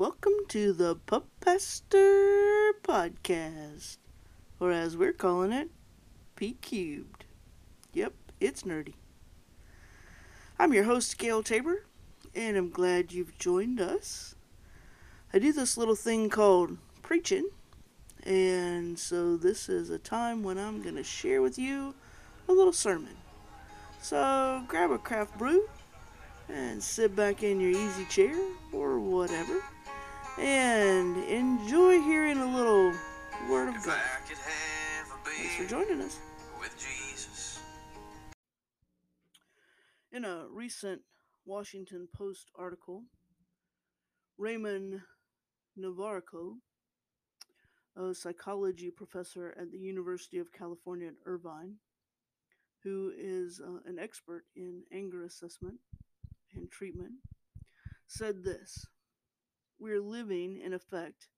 Welcome to the Pub Pastor Podcast, or as we're calling it, P Cubed. Yep, it's nerdy. I'm your host, Gail Tabor, and I'm glad you've joined us. I do this little thing called preaching, and so this is a time when I'm going to share with you a little sermon. So grab a craft brew and sit back in your easy chair or whatever and enjoy hearing a little word of God. Thanks for joining us. with Jesus. In a recent Washington Post article, Raymond Novaco, a psychology professor at the University of California at Irvine, who is uh, an expert in anger assessment and treatment, said this We're living, in effect,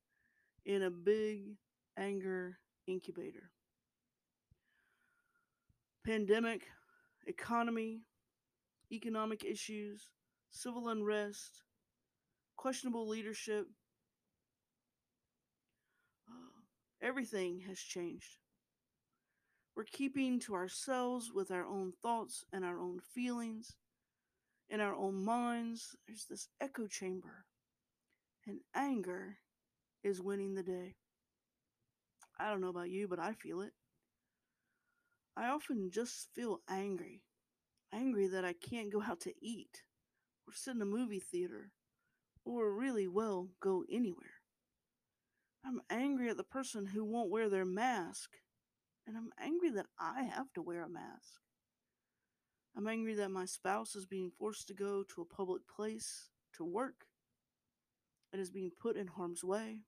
in a big anger incubator. Pandemic, economy, economic issues, civil unrest, questionable leadership. uh, everything has changed. We're keeping to ourselves with our own thoughts and our own feelings, in our own minds. There's this echo chamber, and anger is winning the day. I don't know about you, but I feel it. I often just feel angry angry that I can't go out to eat or sit in a movie theater or really well go anywhere. I'm angry at the person who won't wear their mask, and I'm angry that I have to wear a mask. I'm angry that my spouse is being forced to go to a public place to work and is being put in harm's way.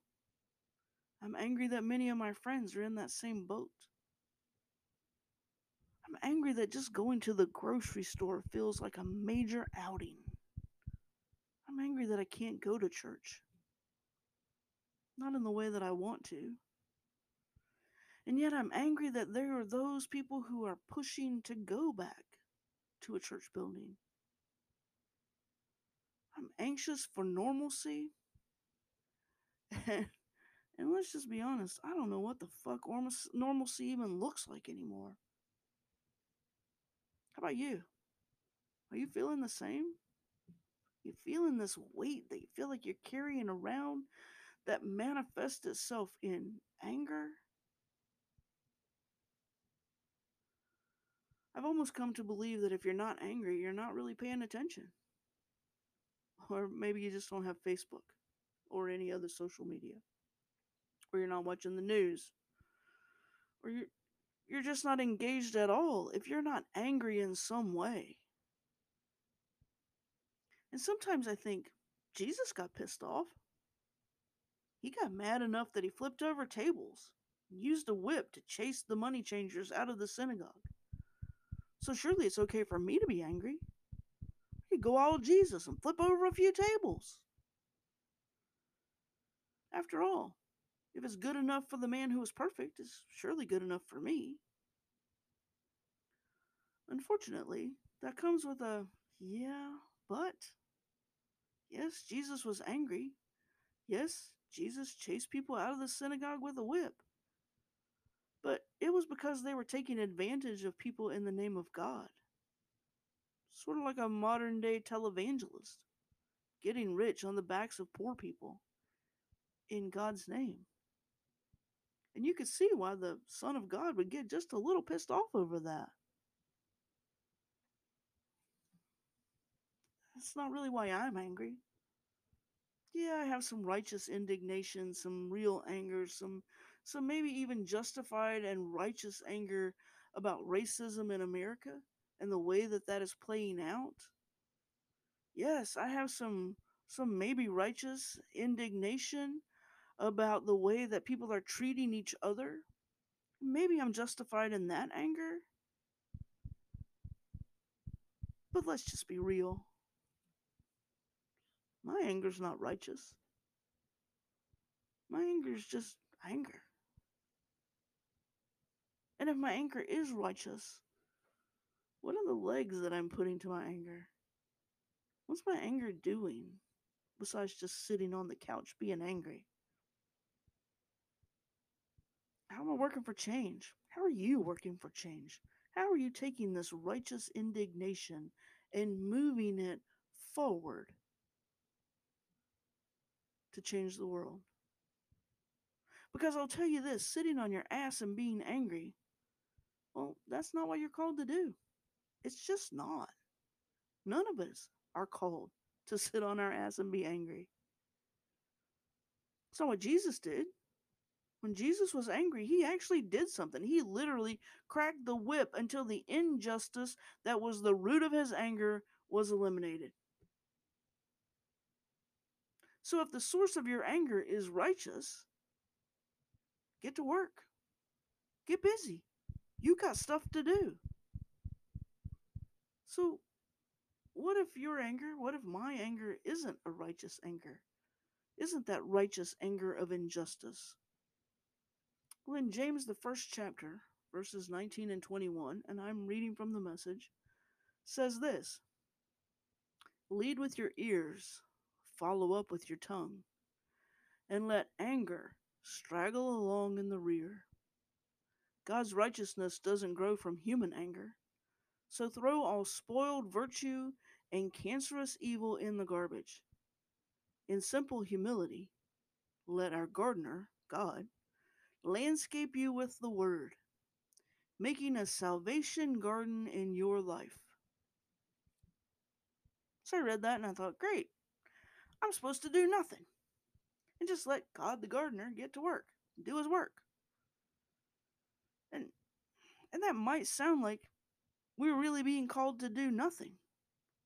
I'm angry that many of my friends are in that same boat. I'm angry that just going to the grocery store feels like a major outing. I'm angry that I can't go to church. Not in the way that I want to. And yet I'm angry that there are those people who are pushing to go back to a church building. I'm anxious for normalcy. And, let's just be honest, I don't know what the fuck normalcy even looks like anymore. How about you? Are you feeling the same? You feeling this weight that you feel like you're carrying around that manifests itself in anger? I've almost come to believe that if you're not angry, you're not really paying attention. Or maybe you just don't have Facebook or any other social media. Or you're not watching the news. Or you're you're just not engaged at all if you're not angry in some way. And sometimes I think Jesus got pissed off. He got mad enough that he flipped over tables and used a whip to chase the money changers out of the synagogue. So surely it's okay for me to be angry. I could go all Jesus and flip over a few tables. After all, if it's good enough for the man who is perfect, it's surely good enough for me. Unfortunately, that comes with a yeah, but. Yes, Jesus was angry. Yes, Jesus chased people out of the synagogue with a whip. But it was because they were taking advantage of people in the name of God. Sort of like a modern day televangelist, getting rich on the backs of poor people in God's name. And you could see why the Son of God would get just a little pissed off over that. That's not really why I'm angry. Yeah, I have some righteous indignation, some real anger, some some maybe even justified and righteous anger about racism in America and the way that that is playing out. Yes, I have some some maybe righteous indignation about the way that people are treating each other. Maybe I'm justified in that anger. But let's just be real. My anger's not righteous. My anger is just anger. And if my anger is righteous, what are the legs that I'm putting to my anger? What's my anger doing? besides just sitting on the couch being angry? How am I working for change? How are you working for change? How are you taking this righteous indignation and moving it forward to change the world? Because I'll tell you this sitting on your ass and being angry, well, that's not what you're called to do. It's just not. None of us are called to sit on our ass and be angry. It's not what Jesus did. When Jesus was angry, he actually did something. He literally cracked the whip until the injustice that was the root of his anger was eliminated. So, if the source of your anger is righteous, Get to work. Get busy. You got stuff to do. So, what if your anger, what if my anger isn't a righteous anger? Isn't that righteous anger of injustice? Well, in James, the first chapter, verses 19 and 21, and I'm reading from the message, says this Lead with your ears, follow up with your tongue, and let anger straggle along in the rear. God's righteousness doesn't grow from human anger. So throw all spoiled virtue and cancerous evil in the garbage. In simple humility, let our gardener, God, landscape you with the word, making a salvation garden in your life. So I read that and I thought, great, I'm supposed to do nothing and just let God the gardener get to work, do his work. And and that might sound like we're really being called to do nothing.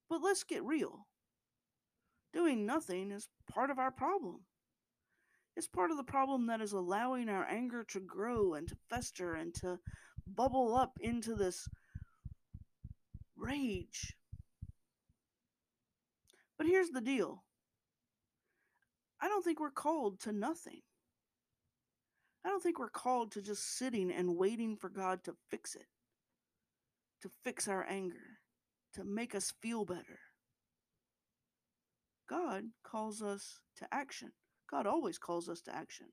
But let's get real. Doing nothing is part of our problem. It's part of the problem that is allowing our anger to grow and to fester and to bubble up into this rage. But here's the deal I don't think we're called to nothing. I don't think we're called to just sitting and waiting for God to fix it, to fix our anger, to make us feel better. God calls us to action. God always calls us to action.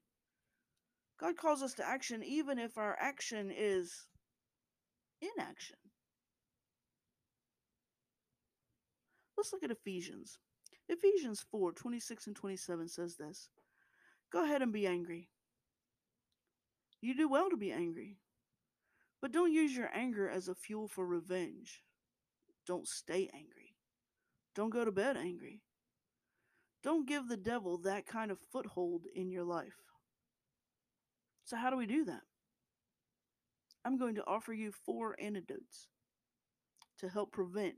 God calls us to action even if our action is inaction. Let's look at Ephesians. Ephesians 4 26 and 27 says this Go ahead and be angry. You do well to be angry, but don't use your anger as a fuel for revenge. Don't stay angry. Don't go to bed angry. Don't give the devil that kind of foothold in your life. So, how do we do that? I'm going to offer you four antidotes to help prevent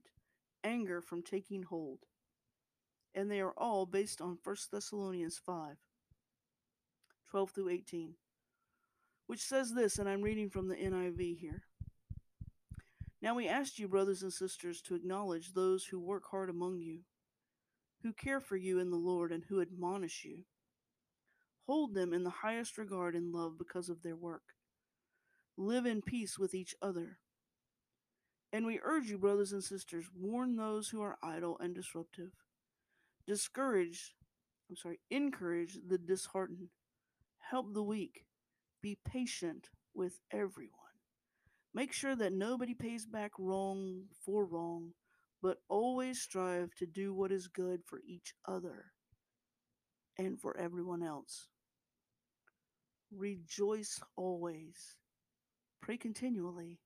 anger from taking hold and they are all based on 1 Thessalonians 5 12 through 18, which says this, and I'm reading from the NIV here. Now we ask you, brothers and sisters, to acknowledge those who work hard among you, who care for you in the Lord, and who admonish you. Hold them in the highest regard and love because of their work. Live in peace with each other. And we urge you, brothers and sisters, warn those who are idle and disruptive discourage, I'm sorry, encourage the disheartened, help the weak, be patient with everyone. Make sure that nobody pays back wrong for wrong, but always strive to do what is good for each other and for everyone else. Rejoice always. Pray continually.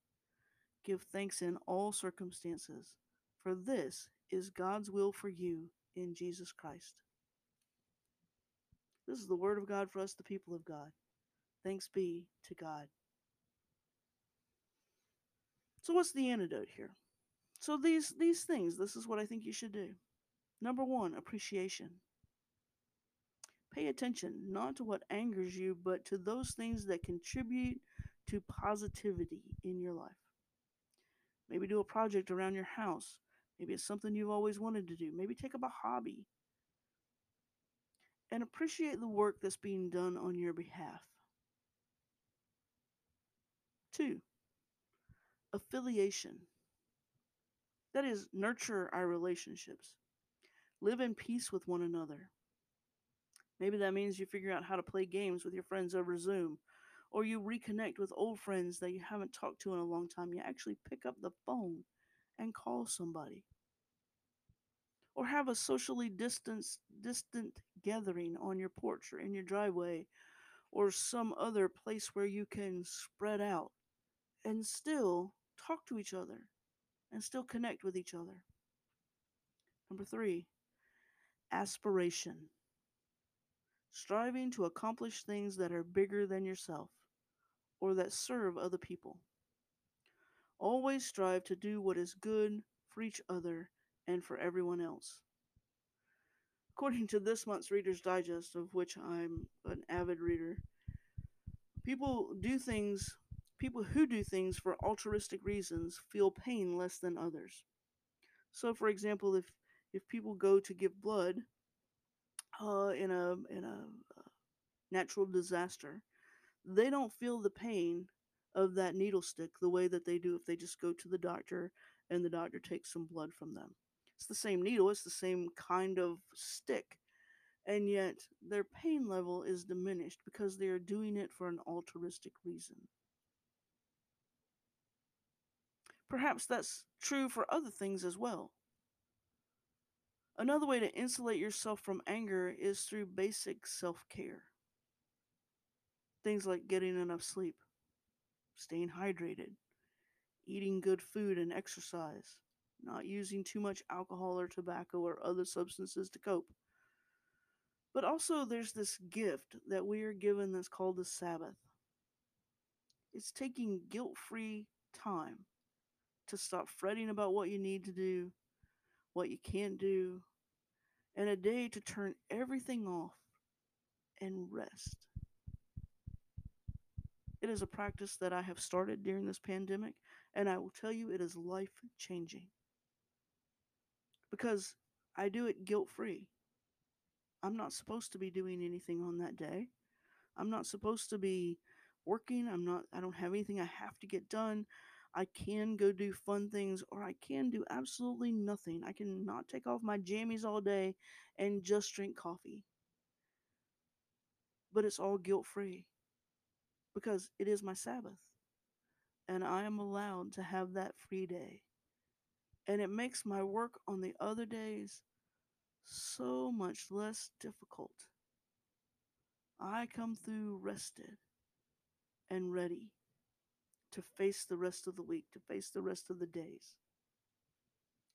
Give thanks in all circumstances, for this is God's will for you in Jesus Christ. This is the word of God for us, the people of God. Thanks be to God. So what's the antidote here? So these these things, this is what I think you should do. Number 1, appreciation. Pay attention not to what angers you, but to those things that contribute to positivity in your life. Maybe do a project around your house Maybe it's something you've always wanted to do. Maybe take up a hobby and appreciate the work that's being done on your behalf. Two, affiliation. That is, nurture our relationships. Live in peace with one another. Maybe that means you figure out how to play games with your friends over Zoom, or you reconnect with old friends that you haven't talked to in a long time. You actually pick up the phone and call somebody. Or have a socially distanced, distant gathering on your porch or in your driveway or some other place where you can spread out and still talk to each other and still connect with each other. Number three, aspiration. Striving to accomplish things that are bigger than yourself or that serve other people. Always strive to do what is good for each other and for everyone else. According to this month's Reader's Digest, of which I'm an avid reader, people do things, people who do things for altruistic reasons feel pain less than others. So, for example, if if people go to give blood uh, in a in a uh, natural disaster, they don't feel the pain of that needle stick the way that they do if they just go to the doctor and the doctor takes some blood from them. It's the same needle, it's the same kind of stick, and yet their pain level is diminished because they are doing it for an altruistic reason. Perhaps that's true for other things as well. Another way to insulate yourself from anger is through basic self care. Things like getting enough sleep, staying hydrated, eating good food and exercise, not using too much alcohol or tobacco or other substances to cope. But also, there's this gift that we are given that's called the Sabbath. It's taking guilt free time to stop fretting about what you need to do, what you can't do, and a day to turn everything off and rest. It is a practice that I have started during this pandemic, and I will tell you it is life changing. Because I do it guilt free. I'm not supposed to be doing anything on that day. I'm not supposed to be working. I'm not I don't have anything I have to get done. I can go do fun things or I can do absolutely nothing. I can not take off my jammies all day and just drink coffee. But it's all guilt free because it is my Sabbath and I am allowed to have that free day. And it makes my work on the other days so much less difficult. I come through rested and ready to face the rest of the week, to face the rest of the days.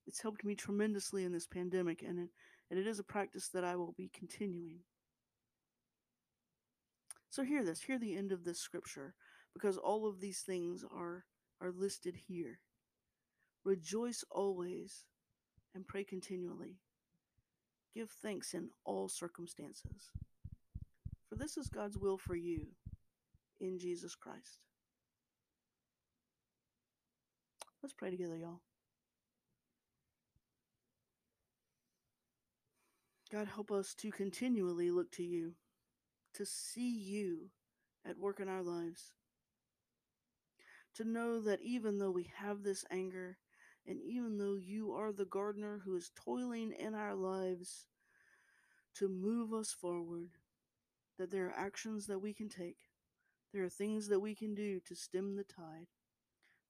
It's helped me tremendously in this pandemic, and it, and it is a practice that I will be continuing. So hear this, hear the end of this scripture, because all of these things are, are listed here. Rejoice always and pray continually. Give thanks in all circumstances. For this is God's will for you in Jesus Christ. Let's pray together, y'all. God, help us to continually look to you to see you at work in our lives. To know that even though we have this anger, and even though you are the gardener who is toiling in our lives to move us forward, that there are actions that we can take, there are things that we can do to stem the tide,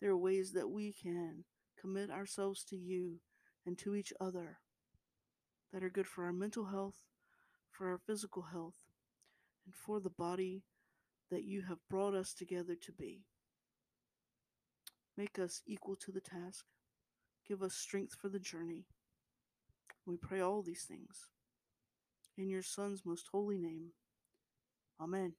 there are ways that we can commit ourselves to you and to each other that are good for our mental health, for our physical health, and for the body that you have brought us together to be. Make us equal to the task. Give us strength for the journey. We pray all these things in your Son's most holy name. Amen.